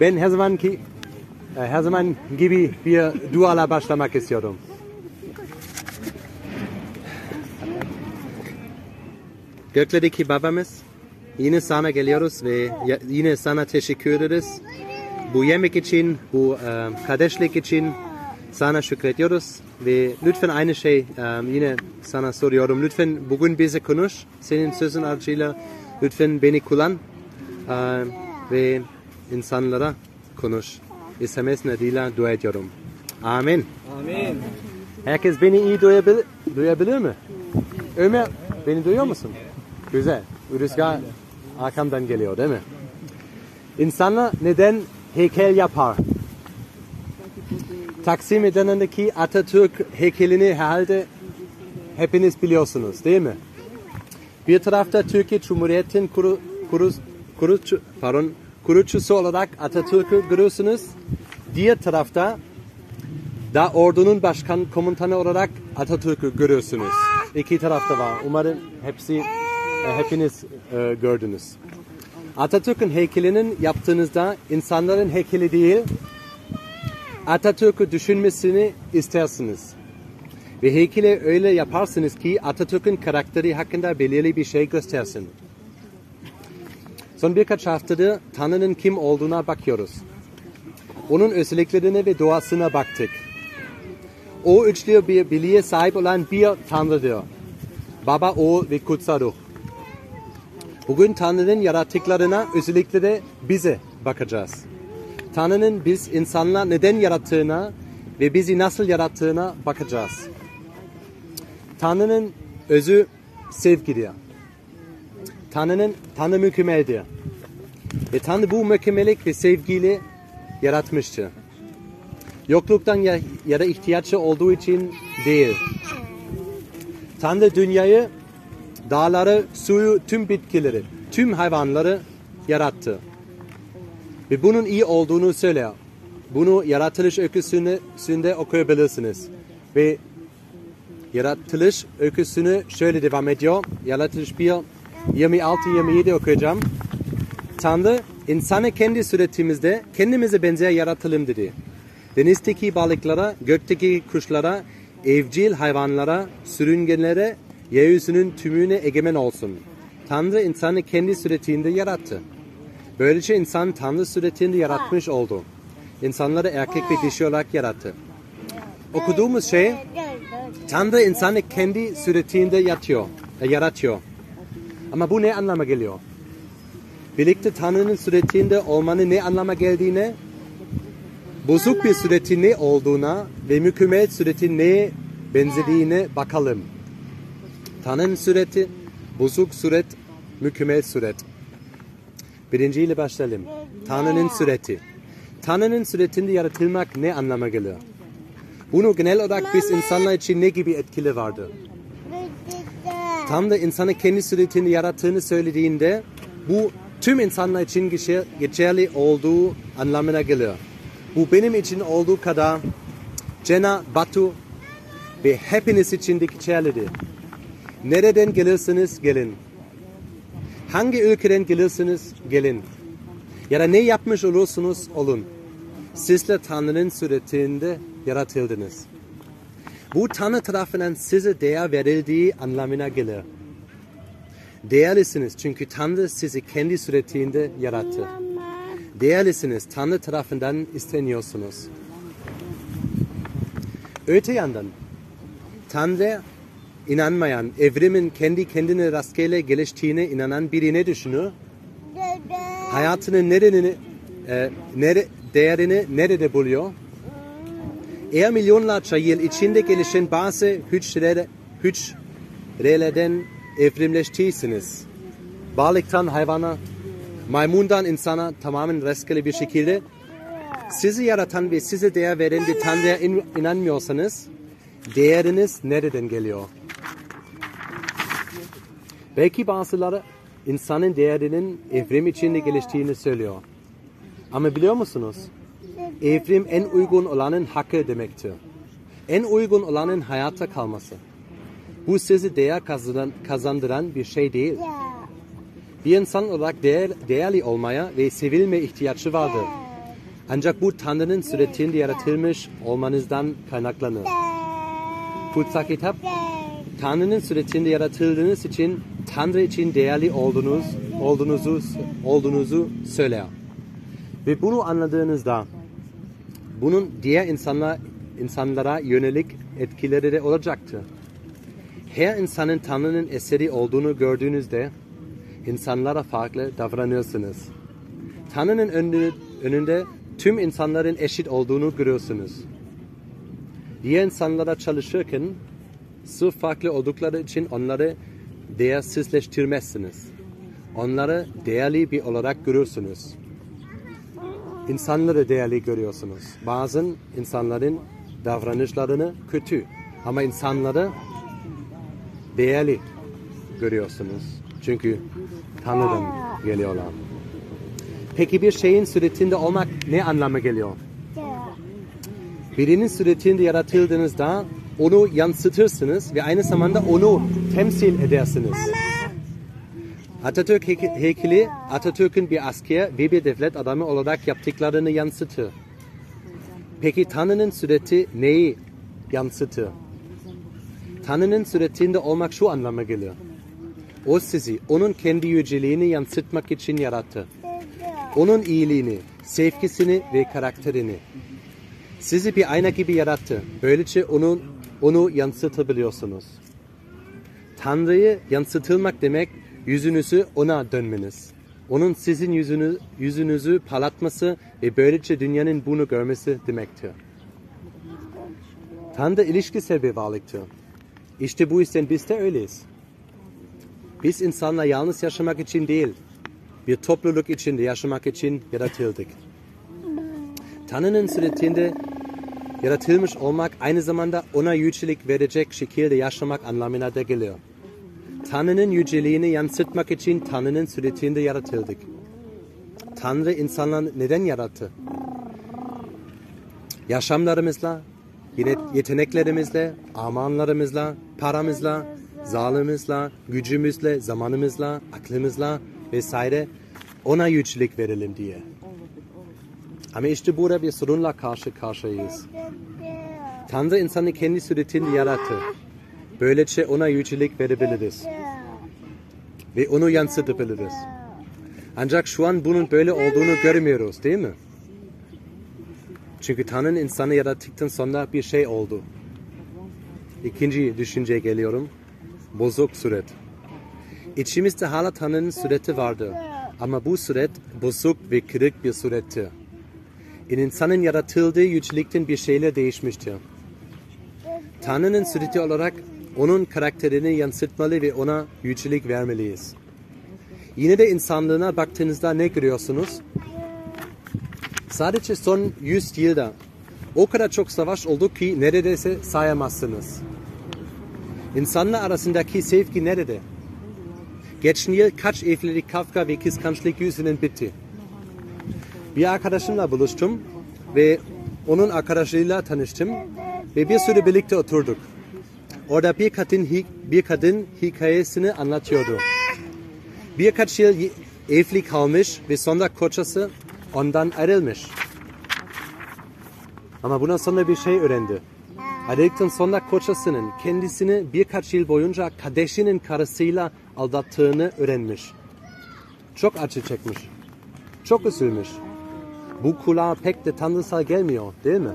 Ben her zamanki e, her zaman gibi bir duala başlamak istiyorum. Göklerdeki babamız yine sana geliyoruz ve yine sana teşekkür ederiz. Bu yemek için, bu e, kardeşlik için sana şükrediyoruz. Ve lütfen aynı şey e, yine sana soruyorum. Lütfen bugün bize konuş. Senin sözün aracıyla lütfen beni kullan. E, ve insanlara konuş. SMS nedeniyle dua ediyorum. Amin. Amin. Herkes beni iyi duyabilir, duyabilir mi? Ömer, beni duyuyor musun? Güzel. Rüzgar arkamdan geliyor değil mi? İnsanlar neden heykel yapar? Taksim Meydanı'ndaki Atatürk heykelini herhalde hepiniz biliyorsunuz değil mi? Bir tarafta Türkiye Cumhuriyeti'nin kuru, kuru, kurucu, pardon, kurucusu olarak Atatürk'ü görüyorsunuz. Diğer tarafta da ordunun başkan komutanı olarak Atatürk'ü görüyorsunuz. İki tarafta var. Umarım hepsi e, hepiniz e, gördünüz. Atatürk'ün heykelinin yaptığınızda insanların heykeli değil, Atatürk'ü düşünmesini istersiniz. Ve heykeli öyle yaparsınız ki Atatürk'ün karakteri hakkında belirli bir şey göstersin. Son birkaç haftada Tanrı'nın kim olduğuna bakıyoruz. Onun özelliklerine ve doğasına baktık. O üçlü bir birliğe sahip olan bir Tanrı'dır. Baba, Oğul ve Kutsal Ruh. Bugün Tanrı'nın yarattıklarına özellikle de bize bakacağız. Tanrı'nın biz insanlar neden yarattığına ve bizi nasıl yarattığına bakacağız. Tanrı'nın özü sevgidir. Tanrı'nın Tanrı mükemmeldir. Ve Tanrı bu mükemmellik ve sevgiyle yaratmıştır. Yokluktan ya, ya da ihtiyaçı olduğu için değil. Tanrı dünyayı, dağları, suyu, tüm bitkileri, tüm hayvanları yarattı. Ve bunun iyi olduğunu söyler. Bunu yaratılış öyküsünde okuyabilirsiniz. Ve yaratılış öyküsünü şöyle devam ediyor. Yaratılış 1, 26-27 okuyacağım. Tanrı insanı kendi suretimizde kendimize benzer yaratalım dedi. Denizdeki balıklara, gökteki kuşlara, evcil hayvanlara, sürüngenlere, yeryüzünün tümüne egemen olsun. Tanrı insanı kendi suretinde yarattı. Böylece insan Tanrı suretinde yaratmış oldu. İnsanları erkek ve dişi olarak yarattı. Okuduğumuz şey Tanrı insanı kendi suretinde yatıyor, e, yaratıyor. Ama bu ne anlama geliyor? Birlikte Tanrı'nın suretinde olmanın ne anlama geldiğine, bozuk bir suretin ne olduğuna ve mükemmel suretin neye benzediğine bakalım. Tanrı'nın sureti, bozuk suret, mükemmel suret. Birinciyle başlayalım. Tanrı'nın sureti. Tanrı'nın suretinde yaratılmak ne anlama geliyor? Bunu genel olarak biz insanlar için ne gibi etkili vardı? Tam da insanı kendi suretini yarattığını söylediğinde bu tüm insanlar için geçer- geçerli olduğu anlamına geliyor. Bu benim için olduğu kadar Cena, Batu ve hepiniz için de geçerlidir. Nereden gelirsiniz gelin. Hangi ülkeden gelirsiniz gelin. Ya da ne yapmış olursunuz olun. Sizler Tanrı'nın suretinde yaratıldınız. Bu Tanrı tarafından size değer verildiği anlamına gelir. Değerlisiniz çünkü Tanrı sizi kendi suretinde yarattı. Değerlisiniz Tanrı tarafından isteniyorsunuz. Öte yandan Tanrı inanmayan, evrimin kendi kendine rastgele geliştiğine inanan biri ne düşünür? Hayatının nedenini, e, nere, değerini nerede buluyor? Eğer milyonlarca yıl içinde gelişen bazı hücreler, hücrelerden evrimleştiyseniz, balıktan hayvana, maymundan insana tamamen rastgele bir şekilde sizi yaratan ve size değer veren bir Tanrı'ya in- inanmıyorsanız, değeriniz nereden geliyor? Belki bazıları insanın değerinin evrim içinde geliştiğini söylüyor. Ama biliyor musunuz? Evrim en uygun olanın hakkı demektir. En uygun olanın hayatta kalması. Bu sizi değer kazandıran, kazandıran bir şey değil. Bir insan olarak değer, değerli olmaya ve sevilme ihtiyacı vardır. Ancak bu Tanrı'nın suretinde yaratılmış olmanızdan kaynaklanır. Kutsal kitap Tanrı'nın suretinde yaratıldığınız için Tanrı için değerli olduğunuz olduğunuzu olduğunuzu söyler. Ve bunu anladığınızda bunun diğer insanlar insanlara yönelik etkileri de olacaktır. Her insanın Tanrı'nın eseri olduğunu gördüğünüzde insanlara farklı davranıyorsunuz. Tanrı'nın önünde, önünde tüm insanların eşit olduğunu görüyorsunuz. Diğer insanlara çalışırken sırf farklı oldukları için onları değersizleştirmezsiniz. Onları değerli bir olarak görürsünüz. İnsanları değerli görüyorsunuz. Bazı insanların davranışlarını kötü ama insanları değerli görüyorsunuz. Çünkü Tanrı'dan geliyorlar. Peki bir şeyin suretinde olmak ne anlama geliyor? Birinin suretinde yaratıldığınızda onu yansıtırsınız ve aynı zamanda onu temsil edersiniz. Atatürk heyke- heykeli Atatürk'ün bir asker ve bir devlet adamı olarak yaptıklarını yansıtır. Peki Tanrı'nın sureti neyi yansıtır? Tanrı'nın suretinde olmak şu anlama geliyor. O sizi onun kendi yüceliğini yansıtmak için yarattı. Onun iyiliğini, sevgisini ve karakterini. Sizi bir ayna gibi yarattı. Böylece onun onu yansıtabiliyorsunuz. Tanrı'yı yansıtılmak demek yüzünüzü ona dönmeniz. Onun sizin yüzünü, yüzünüzü parlatması ve böylece dünyanın bunu görmesi demektir. Tanrı ilişkisel bir varlıktır. İşte bu yüzden biz de öyleyiz. Biz insanlar yalnız yaşamak için değil, bir topluluk içinde yaşamak için yaratıldık. Tanrı'nın suretinde yaratılmış olmak aynı zamanda ona yücelik verecek şekilde yaşamak anlamına da geliyor. Tanrı'nın yüceliğini yansıtmak için Tanrı'nın suretinde yaratıldık. Tanrı insanları neden yarattı? Yaşamlarımızla, yeteneklerimizle, amanlarımızla, paramızla, zalımızla, gücümüzle, zamanımızla, aklımızla vesaire ona yücelik verelim diye. Ama işte burada bir sorunla karşı karşıyayız. Tanrı insanı kendi suretinde yarattı. Böylece ona yücelik verebiliriz. Ve onu yansıtabiliriz. Ancak şu an bunun böyle olduğunu görmüyoruz değil mi? Çünkü Tanrı'nın insanı yarattıktan sonra bir şey oldu. İkinci düşünceye geliyorum. Bozuk suret. İçimizde hala Tanrı'nın sureti vardı. Ama bu suret bozuk ve kırık bir surettir. İnsanın yaratıldığı yücelikten bir şeyler değişmiştir. Tanrı'nın sureti olarak onun karakterini yansıtmalı ve ona yücelik vermeliyiz. Yine de insanlığına baktığınızda ne görüyorsunuz? Sadece son 100 yılda o kadar çok savaş oldu ki neredeyse sayamazsınız. İnsanlar arasındaki sevgi nerede? Geçen yıl kaç evlilik Kafka ve kıskançlık yüzünden bitti. Bir arkadaşımla buluştum ve onun arkadaşıyla tanıştım ve bir süre birlikte oturduk. Orada bir kadın, bir kadın hikayesini anlatıyordu. Birkaç yıl evli kalmış ve sonra kocası ondan ayrılmış. Ama bundan sonra bir şey öğrendi. Ayrıldıktan sonra kocasının kendisini birkaç yıl boyunca kardeşinin karısıyla aldattığını öğrenmiş. Çok acı çekmiş. Çok üzülmüş. Bu kulağa pek de tanrısal gelmiyor değil mi?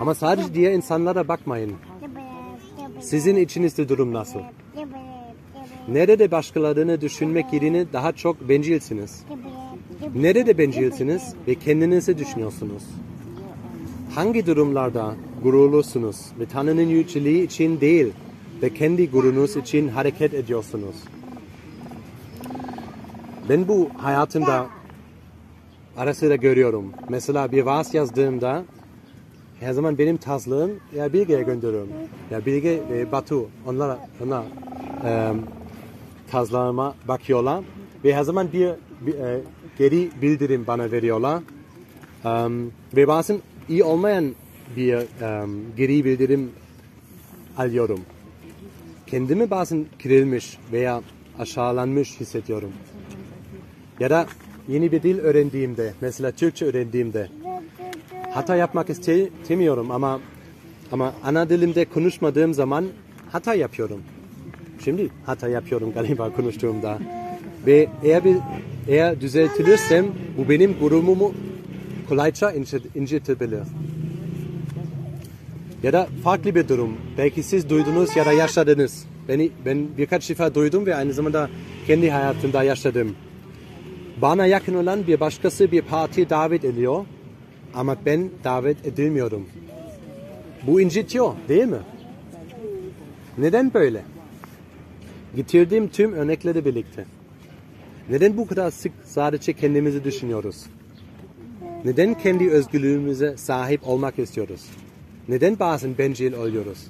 Ama sadece diğer insanlara bakmayın. Sizin içinizde durum nasıl? Nerede başkalarını düşünmek yerine daha çok bencilsiniz? Nerede bencilsiniz ve kendinizi düşünüyorsunuz? Hangi durumlarda gururlusunuz ve Tanrı'nın yüceliği için değil ve kendi gururunuz için hareket ediyorsunuz? Ben bu hayatımda ara sıra görüyorum. Mesela bir vaaz yazdığımda her zaman benim taslığım ya Bilge'ye gönderiyorum. Ya Bilge ve Batu onlara ona e, tazlarıma bakıyorlar ve her zaman bir, bir, e, geri bildirim bana veriyorlar. Um, ve bazen iyi olmayan bir um, geri bildirim alıyorum. Kendimi bazen kırılmış veya aşağılanmış hissediyorum. Ya da yeni bir dil öğrendiğimde, mesela Türkçe öğrendiğimde hata yapmak iste- istemiyorum ama ama ana dilimde konuşmadığım zaman hata yapıyorum. Şimdi hata yapıyorum galiba konuştuğumda. Ve eğer, bir, eğer düzeltilirsem bu benim gurumumu kolayca incit- incitebilir. Ya da farklı bir durum. Belki siz duydunuz ya da yaşadınız. Beni, ben birkaç defa duydum ve aynı zamanda kendi hayatımda yaşadım. Bana yakın olan bir başkası bir parti davet ediyor ama ben davet edilmiyorum. Bu incitiyor değil mi? Neden böyle? Getirdiğim tüm örnekleri birlikte. Neden bu kadar sık sadece kendimizi düşünüyoruz? Neden kendi özgürlüğümüze sahip olmak istiyoruz? Neden bazen bencil oluyoruz?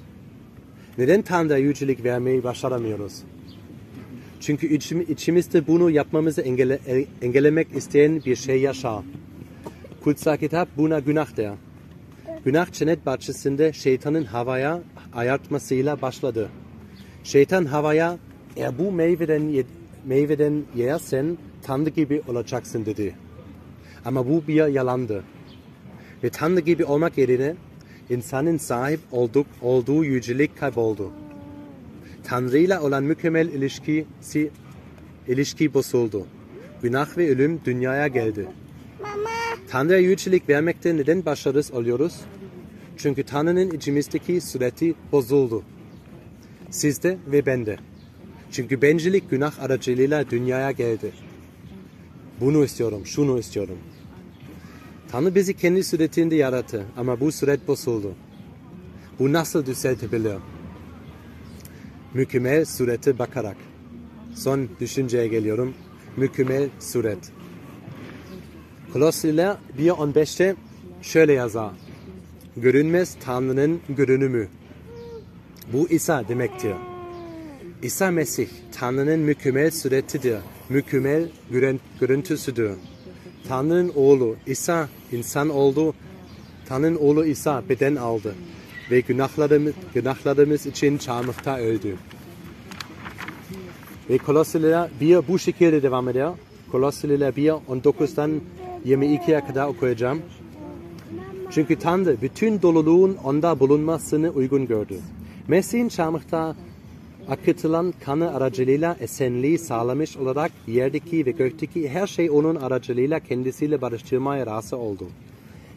Neden Tanrı'ya yücelik vermeyi başaramıyoruz? Çünkü içim, içimizde bunu yapmamızı engelle, engellemek isteyen bir şey yaşar. Kutsal kitap buna günah der. Günah cennet bahçesinde şeytanın havaya ayartmasıyla başladı. Şeytan havaya eğer bu meyveden, ye- meyveden yersen Tanrı gibi olacaksın dedi. Ama bu bir yalandı. Ve Tanrı gibi olmak yerine insanın sahip olduk, olduğu yücelik kayboldu. Tanrı ile olan mükemmel ilişkisi ilişki bozuldu. Günah ve ölüm dünyaya geldi. Tanrı'ya yücelik vermekte neden başarısız oluyoruz? Çünkü Tanrı'nın içimizdeki sureti bozuldu. Sizde ve bende. Çünkü bencillik günah aracılığıyla dünyaya geldi. Bunu istiyorum, şunu istiyorum. Tanrı bizi kendi suretinde yarattı ama bu suret bozuldu. Bu nasıl düzeltebilir? Mükemmel surete bakarak. Son düşünceye geliyorum. Mükemmel suret. Kolosliler 1.15'te şöyle yazar. Görünmez Tanrı'nın görünümü. Bu İsa demektir. İsa Mesih Tanrı'nın mükemmel suretidir. Mükemmel görün- görüntüsüdür. Tanrı'nın oğlu İsa insan oldu. Tanrı'nın oğlu İsa beden aldı. Ve günahlarımız, günahlarımız için çarmıhta öldü. Ve Kolosliler 1 bu şekilde devam ediyor. Kolosliler 1 19'dan 22'ye kadar okuyacağım. Çünkü Tanrı bütün doluluğun onda bulunmasını uygun gördü. Mesih'in çarmıhta akıtılan kanı aracılığıyla esenliği sağlamış olarak yerdeki ve gökteki her şey onun aracılığıyla kendisiyle barıştırmaya razı oldu.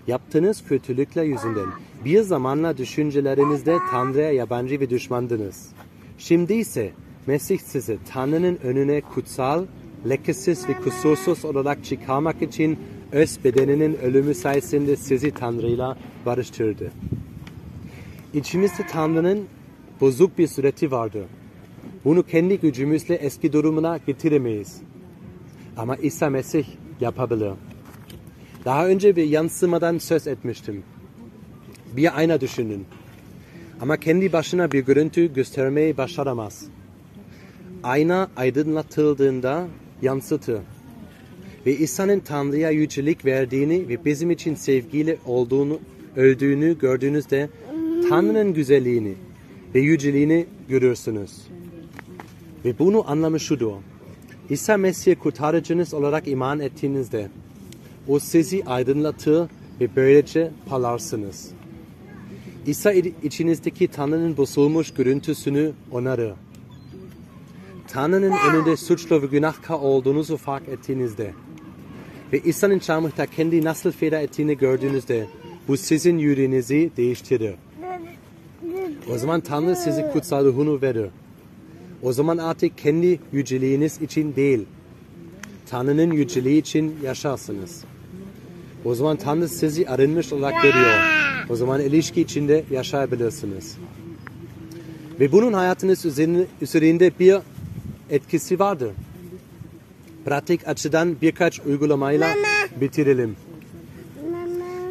Yaptığınız kötülükler yüzünden bir zamanla düşüncelerinizde Tanrı'ya yabancı ve düşmandınız. Şimdi ise Mesih sizi Tanrı'nın önüne kutsal, lekesiz ve kusursuz olarak çıkarmak için öz bedeninin ölümü sayesinde sizi Tanrı'yla barıştırdı. İçimizde Tanrı'nın bozuk bir sureti vardı. Bunu kendi gücümüzle eski durumuna getiremeyiz. Ama İsa Mesih yapabilir. Daha önce bir yansımadan söz etmiştim. Bir ayna düşünün. Ama kendi başına bir görüntü göstermeyi başaramaz. Ayna aydınlatıldığında yansıtır. Ve İsa'nın Tanrı'ya yücelik verdiğini ve bizim için sevgili olduğunu, öldüğünü gördüğünüzde Tanrı'nın güzelliğini ve yüceliğini görürsünüz. Ve bunu anlamı şudur. İsa Mesih'e kurtarıcınız olarak iman ettiğinizde o sizi aydınlatır ve böylece parlarsınız. İsa içinizdeki Tanrı'nın bozulmuş görüntüsünü onarır. Tanrı'nın önünde suçlu ve günahkar olduğunuzu fark ettiğinizde ve İsa'nın çarmıhta kendi nasıl feda ettiğini gördüğünüzde bu sizin yüreğinizi değiştirir. O zaman Tanrı sizi kutsal ruhunu verir. O zaman artık kendi yüceliğiniz için değil, Tanrı'nın yüceliği için yaşarsınız. O zaman Tanrı sizi arınmış olarak görüyor. O zaman ilişki içinde yaşayabilirsiniz. Ve bunun hayatınız üzerinde bir etkisi vardır. Pratik açıdan birkaç uygulamayla bitirelim.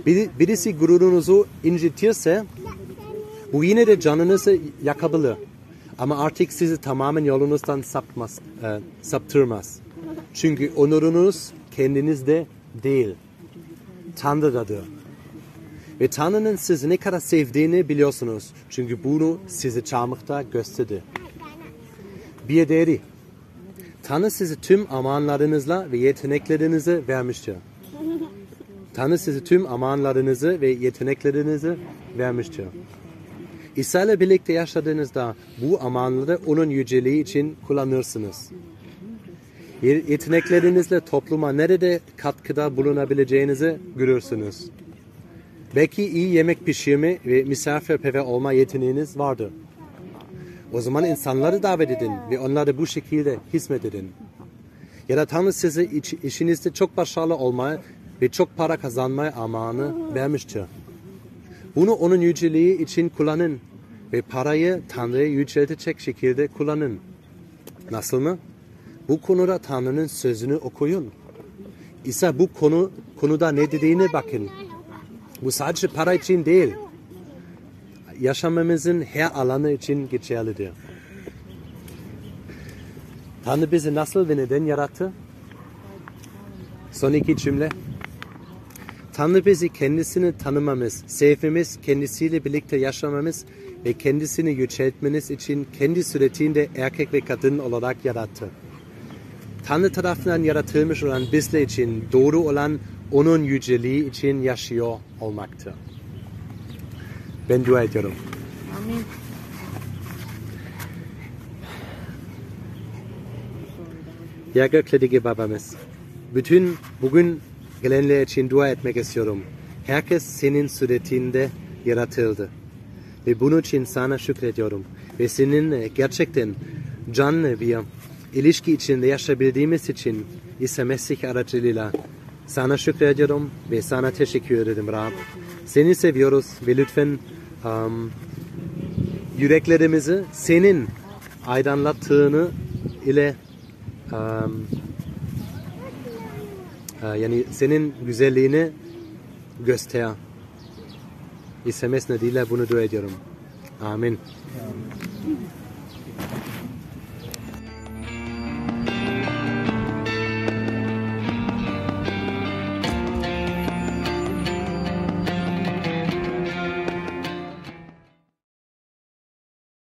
Bir, birisi gururunuzu incitirse bu yine de canınızı yakabilir. Ama artık sizi tamamen yolunuzdan sapmaz, e, saptırmaz. Çünkü onurunuz kendinizde değil. Tanrı'dadır. Ve Tanrı'nın sizi ne kadar sevdiğini biliyorsunuz. Çünkü bunu sizi çarmıhta gösterdi. Bir değeri. Tanrı sizi tüm amanlarınızla ve yeteneklerinizi vermiştir. Tanrı sizi tüm amanlarınızı ve yeteneklerinizi vermiştir. İsa ile birlikte yaşadığınızda bu amanları onun yüceliği için kullanırsınız. Ye- Yeteneklerinizle topluma nerede katkıda bulunabileceğinizi görürsünüz. Belki iyi yemek pişirme ve misafirperver olma yeteneğiniz vardır. O zaman insanları davet edin ve onlara bu şekilde hizmet edin. Ya da Tanrı size iç- işinizde çok başarılı olmaya ve çok para kazanmaya amanı vermiştir. Bunu onun yüceliği için kullanın ve parayı Tanrı'ya yüceltecek şekilde kullanın. Nasıl mı? Bu konuda Tanrı'nın sözünü okuyun. İsa bu konu konuda ne dediğine bakın. Bu sadece para için değil. Yaşamamızın her alanı için geçerlidir. Tanrı bizi nasıl ve neden yarattı? Son iki cümle. Tanrı bizi kendisini tanımamız, sevmemiz, kendisiyle birlikte yaşamamız ve kendisini yüceltmeniz için kendi suretinde erkek ve kadın olarak yarattı. Tanrı tarafından yaratılmış olan bizler için doğru olan onun yüceliği için yaşıyor olmaktır. Ben dua ediyorum. Amin. Ya göklerdeki babamız, bütün bugün gelenler için dua etmek istiyorum. Herkes senin suretinde yaratıldı. Ve bunun için sana şükrediyorum. Ve seninle gerçekten canlı bir ilişki içinde yaşayabildiğimiz için İsa Mesih aracılığıyla sana şükrediyorum ve sana teşekkür ederim Rab. Seni seviyoruz ve lütfen um, yüreklerimizi senin aydınlattığını ile um, yani senin güzelliğini göster. İsa Mesih nedeniyle bunu dua ediyorum. Amin.